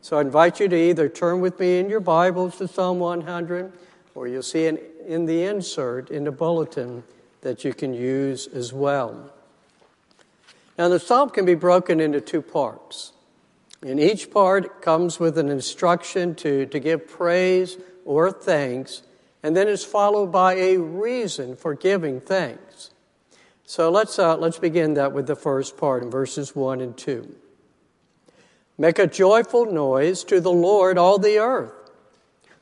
So I invite you to either turn with me in your Bibles to Psalm 100, or you'll see in, in the insert in the bulletin that you can use as well. Now, the psalm can be broken into two parts. In each part comes with an instruction to, to give praise or thanks, and then is followed by a reason for giving thanks. So let's, uh, let's begin that with the first part in verses 1 and 2. Make a joyful noise to the Lord, all the earth.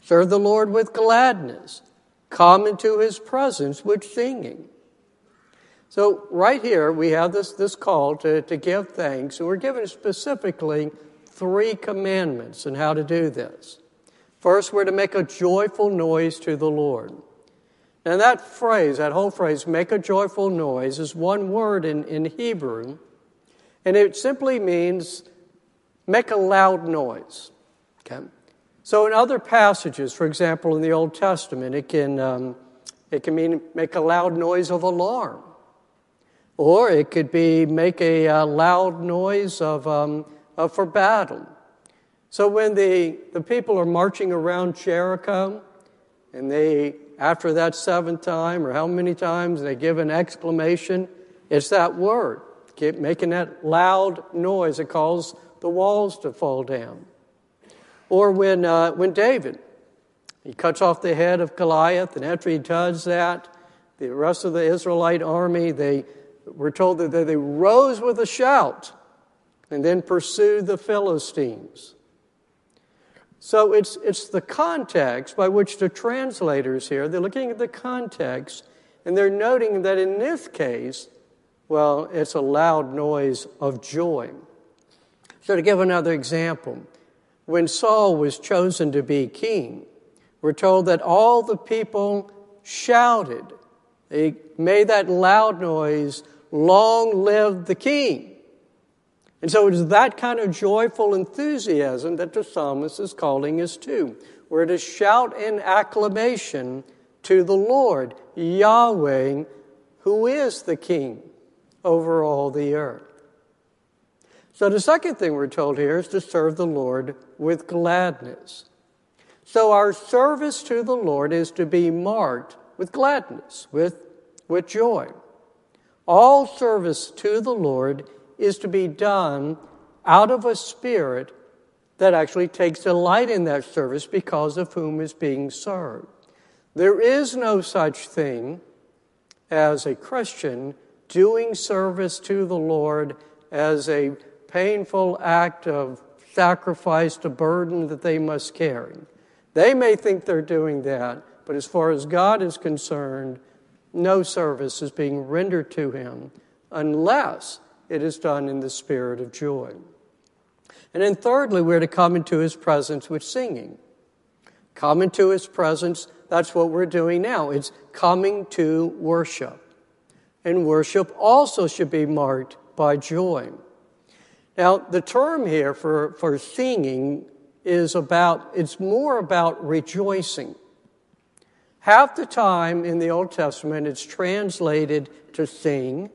Serve the Lord with gladness. Come into his presence with singing. So, right here, we have this, this call to, to give thanks, and we're given specifically three commandments on how to do this. First, we're to make a joyful noise to the Lord. Now, that phrase, that whole phrase, make a joyful noise, is one word in, in Hebrew, and it simply means make a loud noise. Okay? So, in other passages, for example, in the Old Testament, it can, um, it can mean make a loud noise of alarm. Or it could be make a uh, loud noise of, um, of for battle. So when the, the people are marching around Jericho, and they, after that seventh time, or how many times, they give an exclamation, it's that word, Keep making that loud noise. It calls the walls to fall down. Or when, uh, when David, he cuts off the head of Goliath, and after he does that, the rest of the Israelite army, they were told that they rose with a shout and then pursued the Philistines. So it's, it's the context by which the translators here, they're looking at the context and they're noting that in this case, well, it's a loud noise of joy. So, to give another example, when Saul was chosen to be king, we're told that all the people shouted. They made that loud noise, Long live the king. And so it is that kind of joyful enthusiasm that the psalmist is calling us to. We're to shout in acclamation to the Lord, Yahweh, who is the king over all the earth. So the second thing we're told here is to serve the Lord with gladness. So our service to the Lord is to be marked with gladness, with, with joy. All service to the Lord is to be done out of a spirit that actually takes delight in that service because of whom is being served. There is no such thing as a Christian doing service to the Lord as a painful act of sacrifice to burden that they must carry. They may think they're doing that, but as far as God is concerned, no service is being rendered to him unless it is done in the spirit of joy. And then, thirdly, we're to come into his presence with singing. Come into his presence, that's what we're doing now. It's coming to worship. And worship also should be marked by joy. Now, the term here for, for singing is about, it's more about rejoicing. Half the time in the Old Testament, it's translated to sing.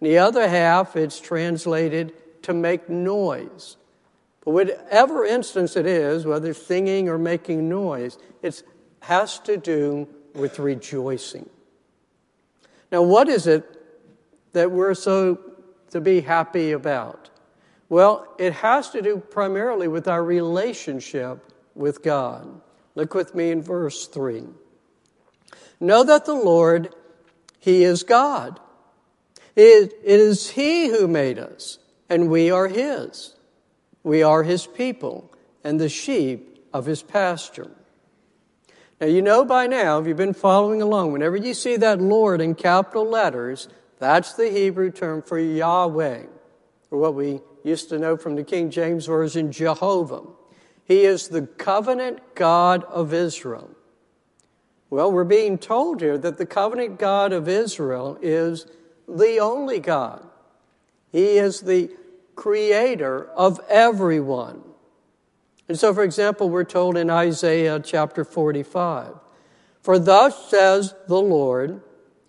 The other half, it's translated to make noise. But whatever instance it is, whether singing or making noise, it has to do with rejoicing. Now, what is it that we're so to be happy about? Well, it has to do primarily with our relationship with God. Look with me in verse 3. Know that the Lord, He is God. It, is He who made us, and we are His. We are His people and the sheep of His pasture. Now, you know by now, if you've been following along, whenever you see that Lord in capital letters, that's the Hebrew term for Yahweh, or what we used to know from the King James Version, Jehovah. He is the covenant God of Israel. Well, we're being told here that the covenant God of Israel is the only God. He is the creator of everyone. And so, for example, we're told in Isaiah chapter 45 For thus says the Lord,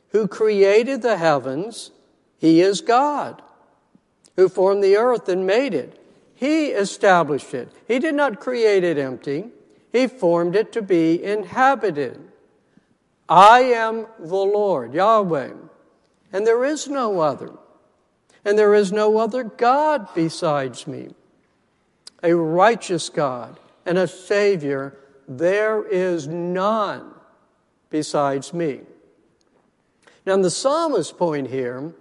who created the heavens, he is God, who formed the earth and made it. He established it. He did not create it empty, He formed it to be inhabited. I am the Lord, Yahweh, and there is no other, and there is no other God besides me. A righteous God and a Savior, there is none besides me. Now, the psalmist's point here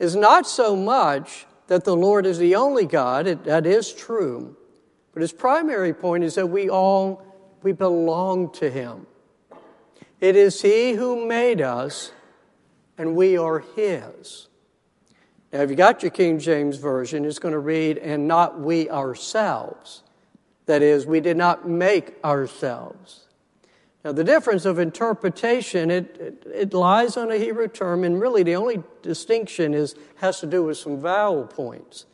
is not so much that the Lord is the only God, it, that is true, but his primary point is that we all we belong to him. It is he who made us, and we are his. Now, if you got your King James Version, it's going to read, and not we ourselves. That is, we did not make ourselves. Now, the difference of interpretation, it, it, it, lies on a Hebrew term, and really the only distinction is, has to do with some vowel points.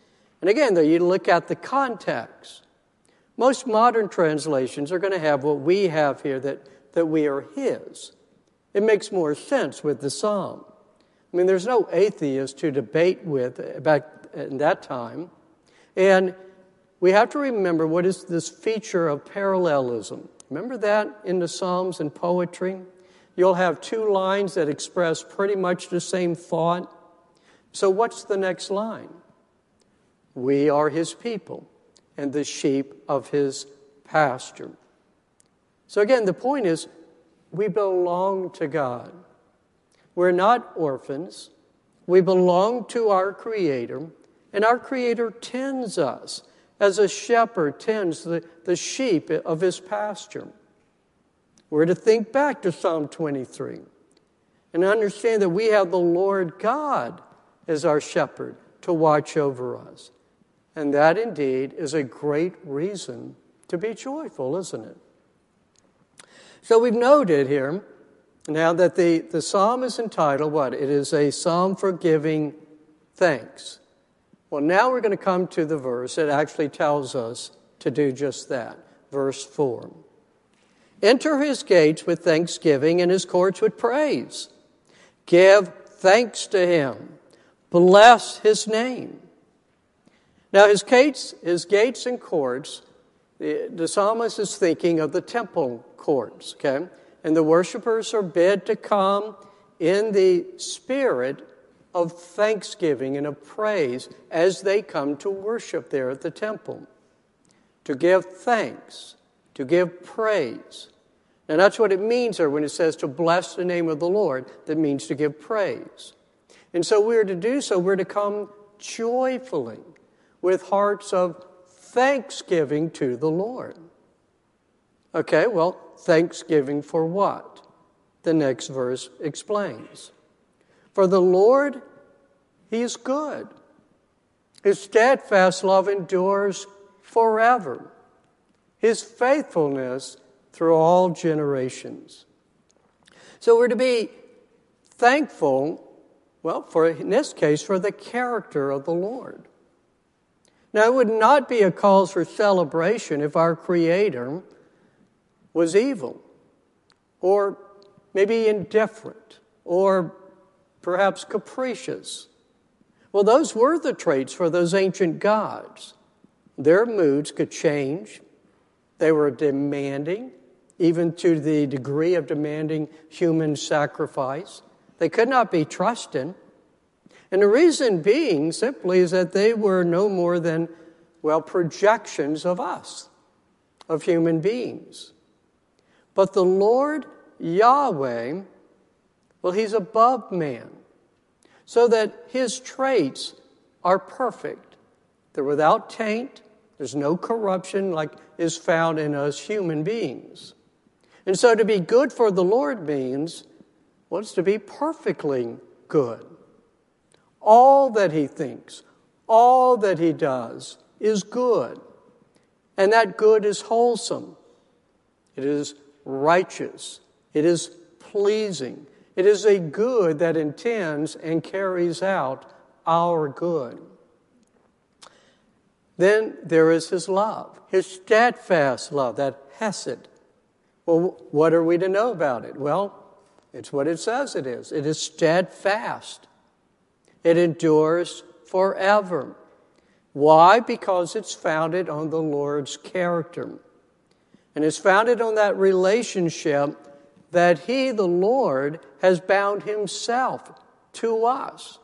And again, though, you look at the context. Most modern translations are going to have what we have here, that, that we are His. It makes more sense with the psalm. I mean, there's no atheist to debate with back in that time. And we have to remember what is this feature of parallelism. Remember that in the Psalms and poetry? You'll have two lines that express pretty much the same thought. So, what's the next line? We are his people and the sheep of his pasture. So, again, the point is we belong to God. We're not orphans. We belong to our Creator, and our Creator tends us as a shepherd tends the, the sheep of his pasture. We're to think back to Psalm 23 and understand that we have the Lord God as our shepherd to watch over us. And that indeed is a great reason to be joyful, isn't it? So we've noted here now that the, the psalm is entitled what? It is a psalm for giving thanks. Well, now we're going to come to the verse that actually tells us to do just that. Verse 4. Enter his gates with thanksgiving and his courts with praise. Give thanks to him. Bless his name. Now, his gates, his gates and courts, the, the psalmist is thinking of the temple courts, okay? And the worshipers are bid to come in the spirit of thanksgiving and of praise as they come to worship there at the temple. To give thanks, to give praise. And that's what it means there when it says to bless the name of the Lord, that means to give praise. And so we're to do so, we're to come joyfully with hearts of thanksgiving to the Lord. Okay, well, thanksgiving for what? The next verse explains. For the Lord, He is good. His steadfast love endures forever. His faithfulness through all generations. So we're to be thankful, well, for in this case, for the character of the Lord. Now, it would not be a cause for celebration if our Creator was evil, or maybe indifferent, or perhaps capricious. Well, those were the traits for those ancient gods. Their moods could change. They were demanding, even to the degree of demanding human sacrifice. They could not be trusted. And the reason being simply is that they were no more than, well, projections of us, of human beings. But the Lord Yahweh well, he's above man, so that his traits are perfect. They're without taint, there's no corruption like is found in us human beings. And so to be good for the Lord means, it's to be perfectly good. All that he thinks, all that he does is good. And that good is wholesome, it is righteous, it is pleasing, it is a good that intends and carries out our good. Then there is his love, his steadfast love, that hesed. Well, what are we to know about it? Well, it's what it says it is. It is steadfast. It endures forever. Why? Because it's founded on the Lord's character. And it's founded on that relationship that He, the Lord, has bound Himself to us.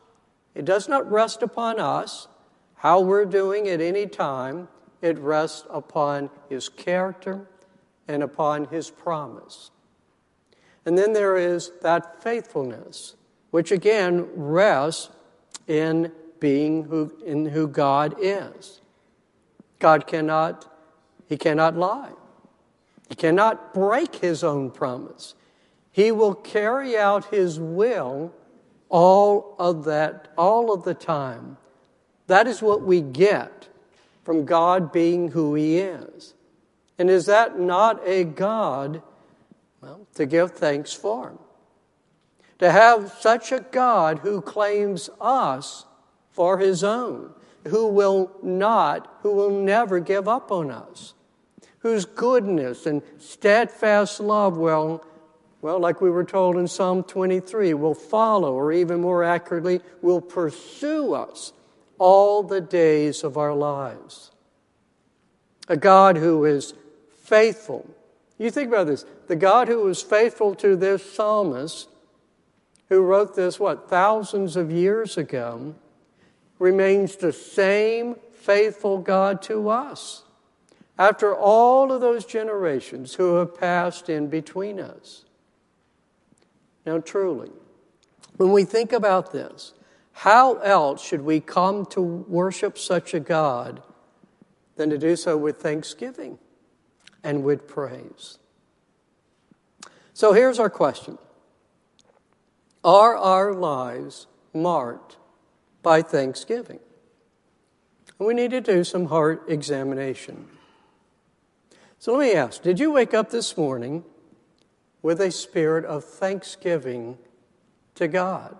It does not rest upon us, how we're doing at any time. It rests upon His character and upon His promise. And then there is that faithfulness, which again rests in being who, in who God is. God cannot, He cannot lie. He cannot break His own promise. He will carry out His will all of that, all of the time. That is what we get from God being who He is. And is that not a God, well, to give thanks for? To have such a God who claims us for his own, who will not, who will never give up on us, whose goodness and steadfast love will, well, like we were told in Psalm 23, will follow, or even more accurately, will pursue us all the days of our lives. A God who is faithful. You think about this. The God who was faithful to this psalmist, who wrote this, what, thousands of years ago, remains the same faithful God to us after all of those generations who have passed in between us. Now, truly, when we think about this, how else should we come to worship such a God than to do so with thanksgiving and with praise? So here's our question Are our lives marked by thanksgiving. We need to do some heart examination. So let me ask Did you wake up this morning with a spirit of thanksgiving to God?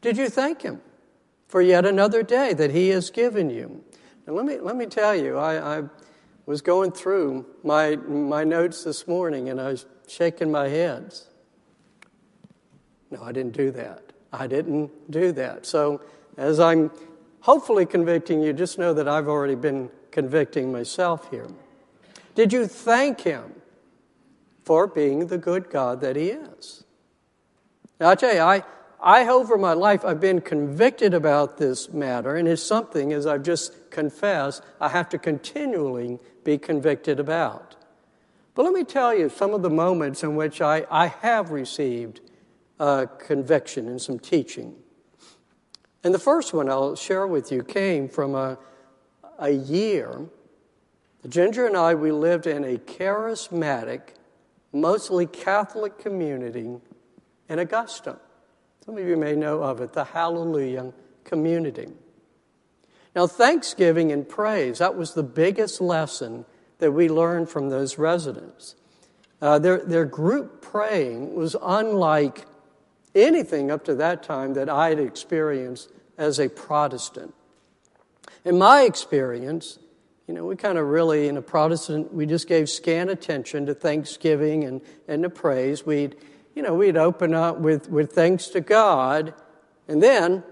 Did you thank Him for yet another day that He has given you? And let me, let me tell you, I, I was going through my, my notes this morning and I was shaking my head. No, I didn't do that. I didn't do that. So, as I'm hopefully convicting you, just know that I've already been convicting myself here. Did you thank Him for being the good God that He is? Now, I tell you, I, I, over my life, I've been convicted about this matter, and it's something, as I've just confessed, I have to continually be convicted about. But let me tell you some of the moments in which I, I have received conviction and some teaching. And the first one I'll share with you came from a, a year. Ginger and I, we lived in a charismatic, mostly Catholic community in Augusta. Some of you may know of it, the Hallelujah community. Now, thanksgiving and praise, that was the biggest lesson that we learned from those residents. Uh, their, their group praying was unlike anything up to that time that I had experienced as a Protestant. In my experience, you know, we kind of really, in a Protestant, we just gave scant attention to thanksgiving and, and to praise. We'd, you know, we'd open up with, with thanks to God, and then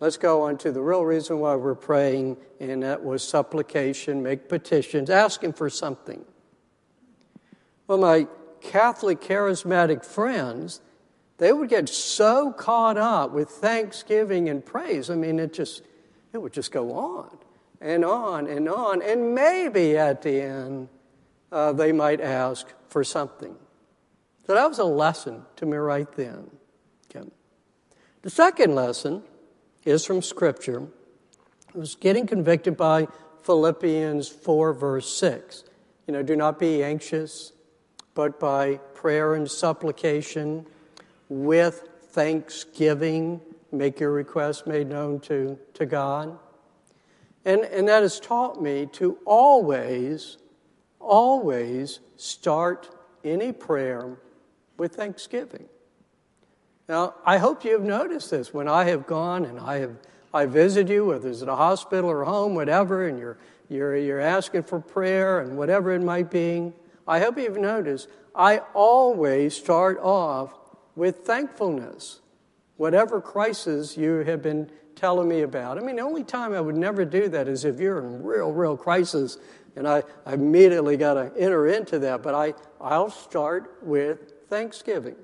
let's go on to the real reason why we're praying, and that was supplication, make petitions, asking for something. Well, my Catholic charismatic friends, they would get so caught up with thanksgiving and praise. I mean, it just, it would just go on and on and on. And maybe at the end, uh, they might ask for something. So that was a lesson to me right then. Okay. The second lesson is from Scripture. I was getting convicted by Philippians 4, verse 6. You know, do not be anxious, but by prayer and supplication with thanksgiving, make your request made known to, to God. And, and that has taught me to always, always start any prayer with thanksgiving. Now, I hope you have noticed this when I have gone and I have I visit you, whether it's at a hospital or home, whatever, and you're, you're, you're asking for prayer and whatever it might be. I hope you've noticed I always start off with thankfulness. Whatever crisis you have been telling me about. I mean, the only time I would never do that is if you're in real, real crisis, and I, I immediately got to enter into that. But I, I'll start with thanksgiving.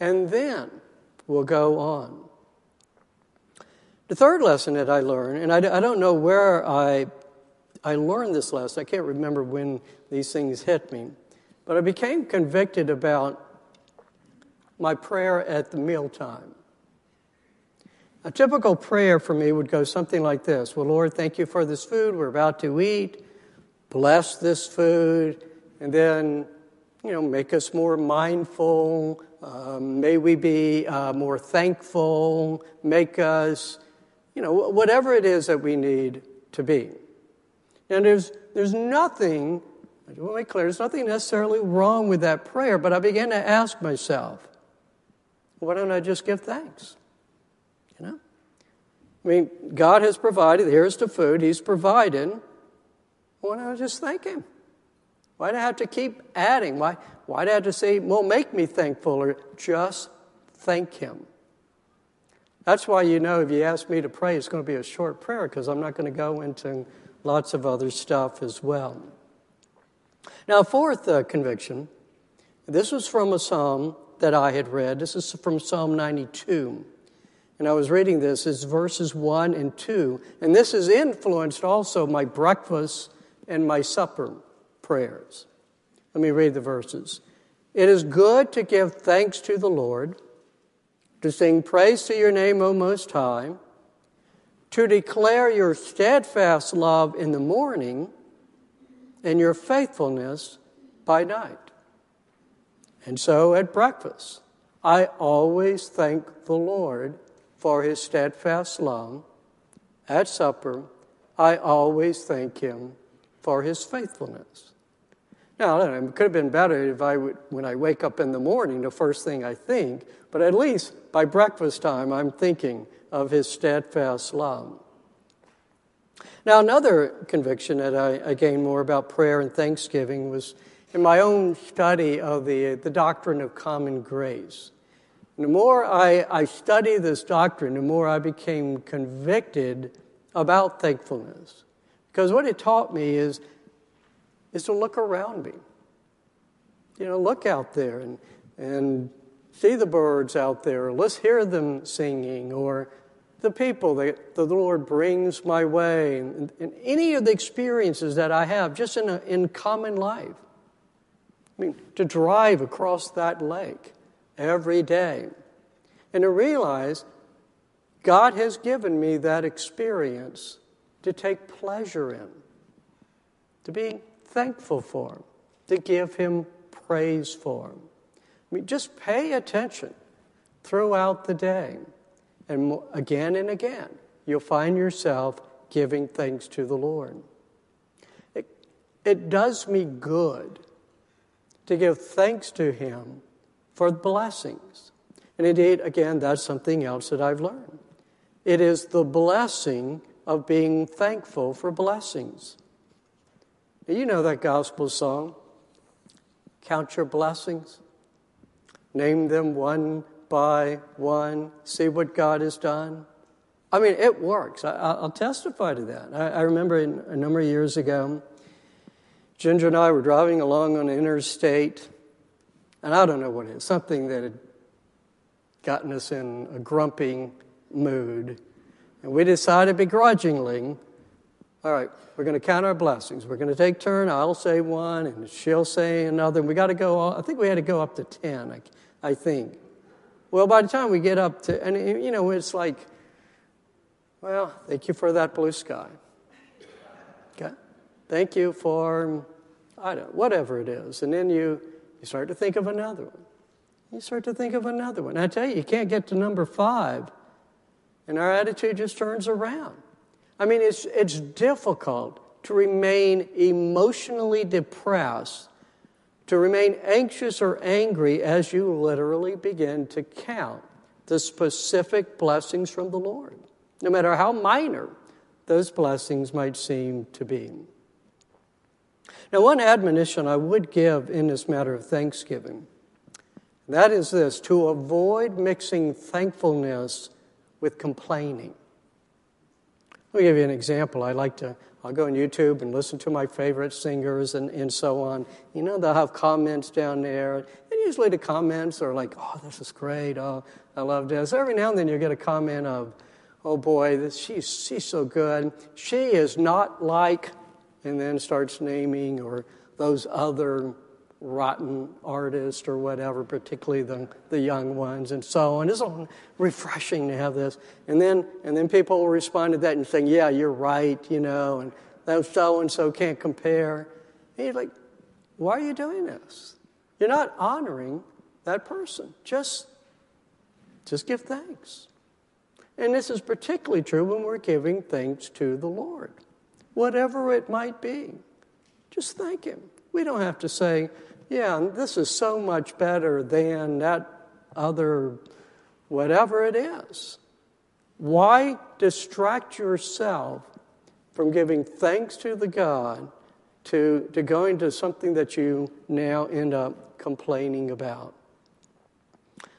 And then we'll go on. The third lesson that I learned, and I, I don't know where I, I learned this lesson, I can't remember when these things hit me, but I became convicted about my prayer at the mealtime. A typical prayer for me would go something like this Well, Lord, thank you for this food we're about to eat. Bless this food. And then, you know, make us more mindful. Um, may we be uh, more thankful. Make us, you know, whatever it is that we need to be. And there's, there's nothing, I want to make clear, there's nothing necessarily wrong with that prayer, but I began to ask myself, why don't I just give thanks? I mean, God has provided, here's the food, He's don't I just thank Him? Why do I have to keep adding? Why, why do I have to say, well, make me thankful, or just thank Him? That's why you know if you ask me to pray, it's going to be a short prayer because I'm not going to go into lots of other stuff as well. Now, fourth uh, conviction this was from a psalm that I had read. This is from Psalm 92. And I was reading this, it's verses 1 and 2. And this has influenced also my breakfast and my supper prayers. Let me read the verses. It is good to give thanks to the Lord, to sing praise to your name, O Most High, to declare your steadfast love in the morning and your faithfulness by night. And so at breakfast, I always thank the Lord for his steadfast love. At supper, I always thank him for his faithfulness. Now, it could have been better if I would, when I wake up in the morning, the first thing I think, but at least by breakfast time, I'm thinking of his steadfast love. Now, another conviction that I, I gained more about prayer and thanksgiving was in my own study of the, the doctrine of common grace. The more I, I studied this doctrine, the more I became convicted about thankfulness. Because what it taught me is, is to look around me. You know, look out there and, and see the birds out there, let's hear them singing, or the people that the Lord brings my way, and, and any of the experiences that I have just in, a, in common life. I mean, to drive across that lake every day and to realize God has given me that experience to take pleasure in, to be thankful for, to give Him praise for. I mean, just pay attention throughout the day. And again and again, you'll find yourself giving thanks to the Lord. It, it does me good to give thanks to Him for blessings. And indeed, again, that's something else that I've learned. It is the blessing of being thankful for blessings. You know that gospel song, Count Your Blessings. Name them one by one. See what God has done. I mean, it works. I, will testify to that. I, I remember a number of years ago, Ginger and I were driving along on the interstate, and I don't know what it is, something that had gotten us in a grumping mood. And we decided begrudgingly, all right, we're going to count our blessings. We're going to take turn. I'll say one, and she'll say another. And we got to go. All, I think we had to go up to ten. I, I think. Well, by the time we get up to, and you know, it's like, well, thank you for that blue sky. Okay. Thank you for, I don't know, whatever it is. And then you, you start to think of another one. You start to think of another one. I tell you, you can't get to number five, and our attitude just turns around. I mean, it's, it's difficult to remain emotionally depressed, to remain anxious or angry as you literally begin to count the specific blessings from the Lord, no matter how minor those blessings might seem to be. Now, one admonition I would give in this matter of thanksgiving that is this to avoid mixing thankfulness with complaining. Let me give you an example. I like to, I'll go on YouTube and listen to my favorite singers and, and so on. You know, they'll have comments down there. And usually the comments are like, oh, this is great. Oh, I love this. Every now and then you get a comment of, oh boy, this, she's, she's so good. She is not like, and then starts naming or those other rotten artists or whatever, particularly the, the young ones and so on. It's all refreshing to have this. And then, and then people will respond to that and saying, yeah, you're right, you know, and that so and so can't compare. And you're like, why are you doing this? You're not honoring that person. Just, just give thanks. And this is particularly true when we're giving thanks to the Lord, whatever it might be. Just thank Him. We don't have to say, yeah, this is so much better than that other, whatever it is. Why distract yourself from giving thanks to the God to, to going to something that you now end up complaining about?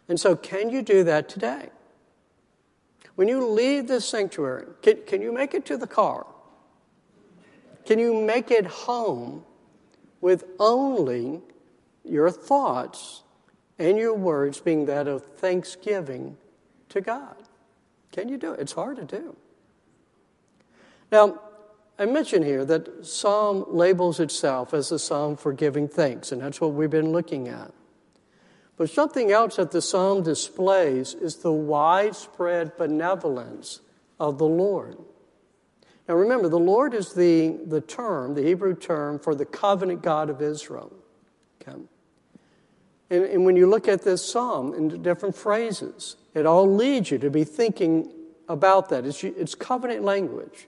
And so, can you do that today? When you leave this sanctuary, can, can you make it to the car? Can you make it home with only your thoughts and your words being that of thanksgiving to God. Can you do it? It's hard to do. Now, I mentioned here that Psalm labels itself as a psalm for giving thanks, and that's what we've been looking at. But something else that the psalm displays is the widespread benevolence of the Lord. Now remember, the Lord is the, the term, the Hebrew term for the covenant God of Israel. Okay? And, and when you look at this psalm in different phrases, it all leads you to be thinking about that. It's, it's covenant language.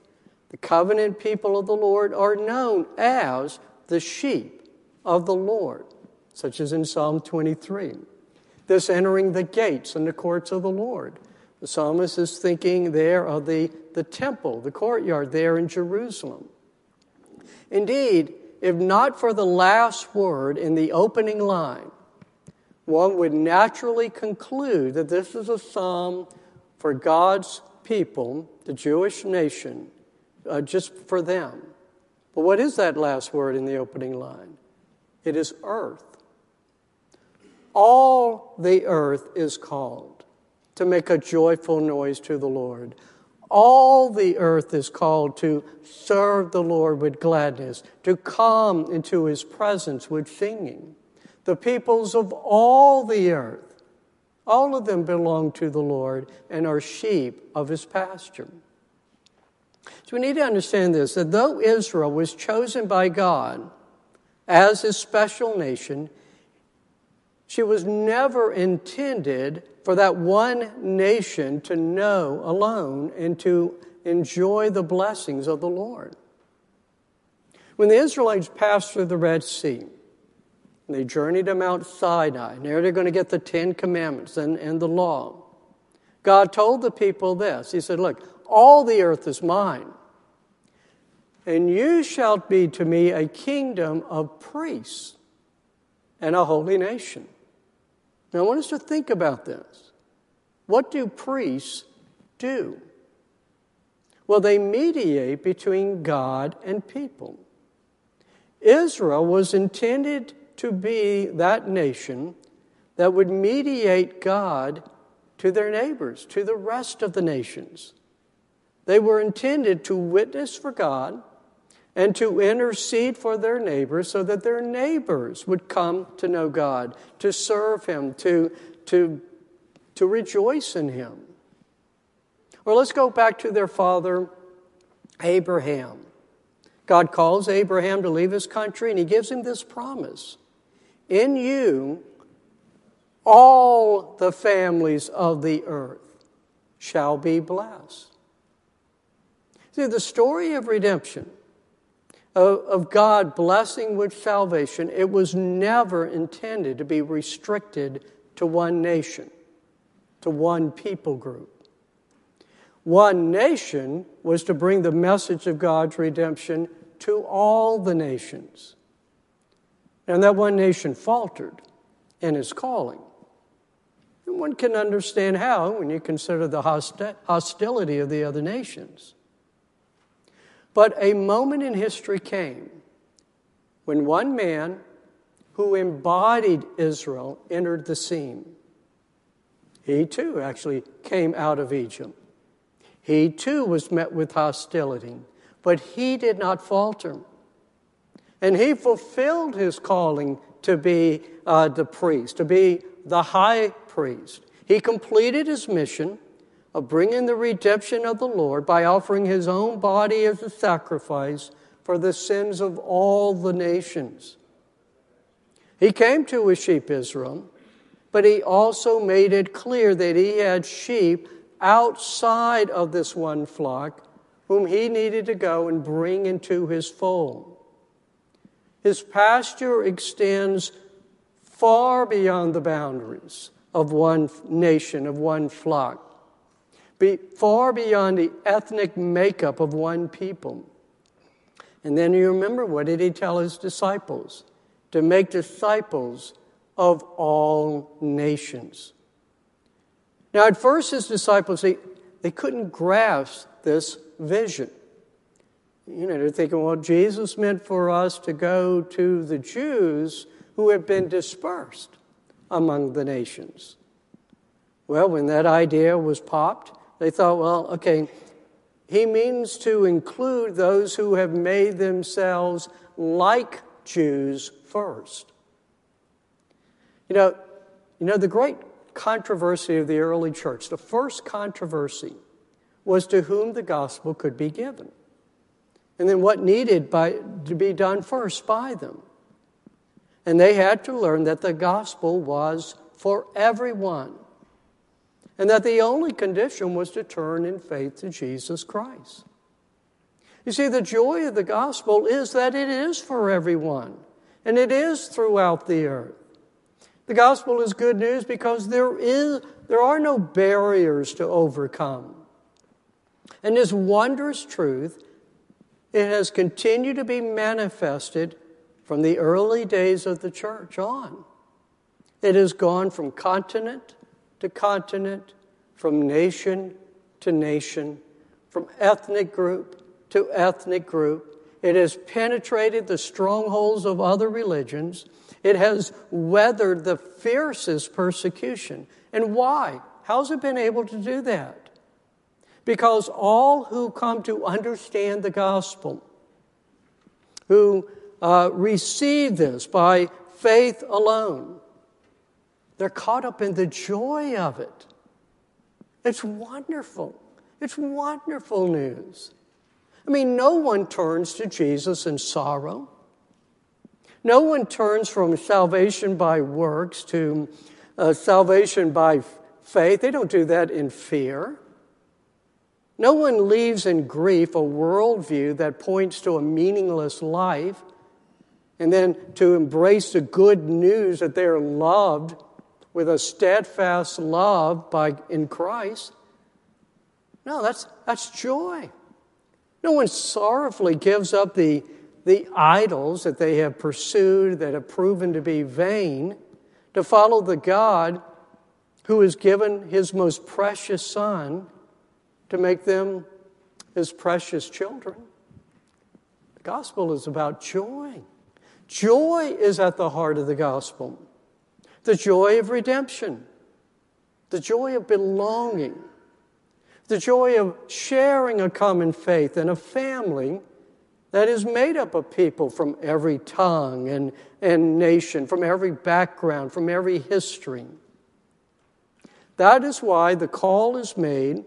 The covenant people of the Lord are known as the sheep of the Lord, such as in Psalm 23. This entering the gates and the courts of the Lord. The psalmist is thinking there of the, the temple, the courtyard there in Jerusalem. Indeed, if not for the last word in the opening line, one would naturally conclude that this is a psalm for God's people, the Jewish nation, uh, just for them. But what is that last word in the opening line? It is earth. All the earth is called to make a joyful noise to the Lord. All the earth is called to serve the Lord with gladness, to come into his presence with singing. The peoples of all the earth, all of them belong to the Lord and are sheep of his pasture. So we need to understand this that though Israel was chosen by God as his special nation, she was never intended for that one nation to know alone and to enjoy the blessings of the Lord. When the Israelites passed through the Red Sea, they journeyed to Mount Sinai, there they're going to get the Ten Commandments and, and the law. God told the people this He said, Look, all the earth is mine, and you shall be to me a kingdom of priests and a holy nation. Now, I want us to think about this. What do priests do? Well, they mediate between God and people. Israel was intended to be that nation that would mediate God to their neighbors, to the rest of the nations. They were intended to witness for God and to intercede for their neighbors so that their neighbors would come to know God, to serve Him, to, to, to rejoice in Him. Or let's go back to their father, Abraham. God calls Abraham to leave his country and he gives him this promise In you, all the families of the earth shall be blessed. See, the story of redemption of, of God blessing with salvation, it was never intended to be restricted to one nation, to one people group. One nation was to bring the message of God's redemption to all the nations. And that one nation faltered in its calling. And one can understand how when you consider the hosti- hostility of the other nations. But a moment in history came when one man who embodied Israel entered the scene. He too actually came out of Egypt. He too was met with hostility, but he did not falter. And he fulfilled his calling to be uh, the priest, to be the high priest. He completed his mission of bringing the redemption of the Lord by offering his own body as a sacrifice for the sins of all the nations. He came to his sheep Israel, but he also made it clear that he had sheep outside of this one flock whom he needed to go and bring into his fold. His pasture extends far beyond the boundaries of one nation, of one flock, be far beyond the ethnic makeup of one people. And then you remember what did he tell his disciples? To make disciples of all nations. Now, at first, his disciples, they, they couldn't grasp this vision. You know, they're thinking, well, Jesus meant for us to go to the Jews who have been dispersed among the nations. Well, when that idea was popped, they thought, well, okay, he means to include those who have made themselves like Jews first. You know, you know the great controversy of the early church, the first controversy was to whom the gospel could be given. And then what needed by, to be done first by them. And they had to learn that the gospel was for everyone. And that the only condition was to turn in faith to Jesus Christ. You see, the joy of the gospel is that it is for everyone, and it is throughout the earth. The gospel is good news because there, is, there are no barriers to overcome. And this wondrous truth, it has continued to be manifested from the early days of the church on. It has gone from continent to continent, from nation to nation, from ethnic group to ethnic group. It has penetrated the strongholds of other religions. It has weathered the fiercest persecution. And why? How's it been able to do that? Because all who come to understand the gospel, who uh, receive this by faith alone, they're caught up in the joy of it. It's wonderful. It's wonderful news. I mean, no one turns to Jesus in sorrow. No one turns from salvation by works to uh, salvation by faith. They don't do that in fear. No one leaves in grief a worldview that points to a meaningless life and then to embrace the good news that they are loved with a steadfast love by, in Christ. No, that's, that's joy. No one sorrowfully gives up the, the idols that they have pursued that have proven to be vain to follow the God who has given his most precious Son to make them his precious children. The gospel is about joy. Joy is at the heart of the gospel. The joy of redemption, the joy of belonging, the joy of sharing a common faith and a family that is made up of people from every tongue and, and nation, from every background, from every history. That is why the call is made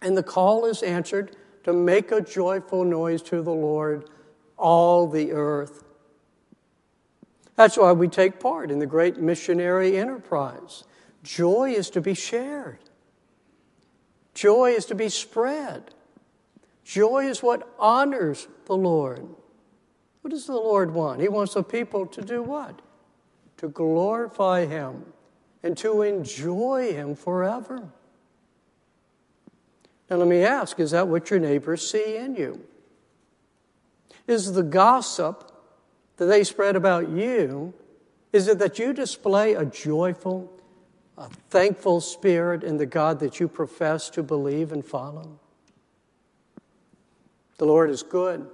and the call is answered to make a joyful noise to the Lord, all the earth. That's why we take part in the great missionary enterprise. Joy is to be shared, joy is to be spread. Joy is what honors the Lord. What does the Lord want? He wants the people to do what? To glorify Him and to enjoy Him forever. Now, let me ask is that what your neighbors see in you? Is the gossip that they spread about you, is it that you display a joyful, a thankful spirit in the God that you profess to believe and follow? The Lord is good.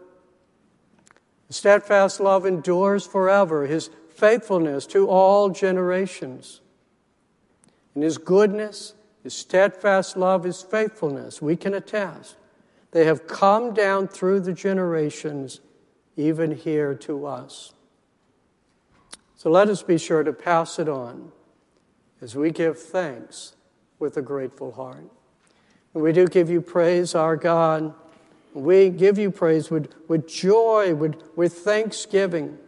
His steadfast love endures forever, His faithfulness to all generations. And His goodness, His steadfast love, His faithfulness, we can attest. They have come down through the generations, even here to us. So let us be sure to pass it on as we give thanks with a grateful heart. And we do give you praise, our God. We give you praise with, with joy, with, with thanksgiving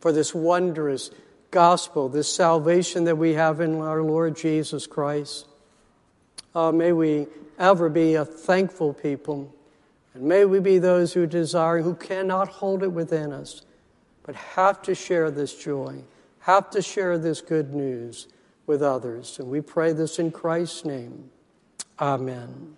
for this wondrous gospel, this salvation that we have in our Lord Jesus Christ. Uh, may we ever be a thankful people, and may we be those who desire, who cannot hold it within us, but have to share this joy have to share this good news with others. And we pray this in Christ's name. Amen.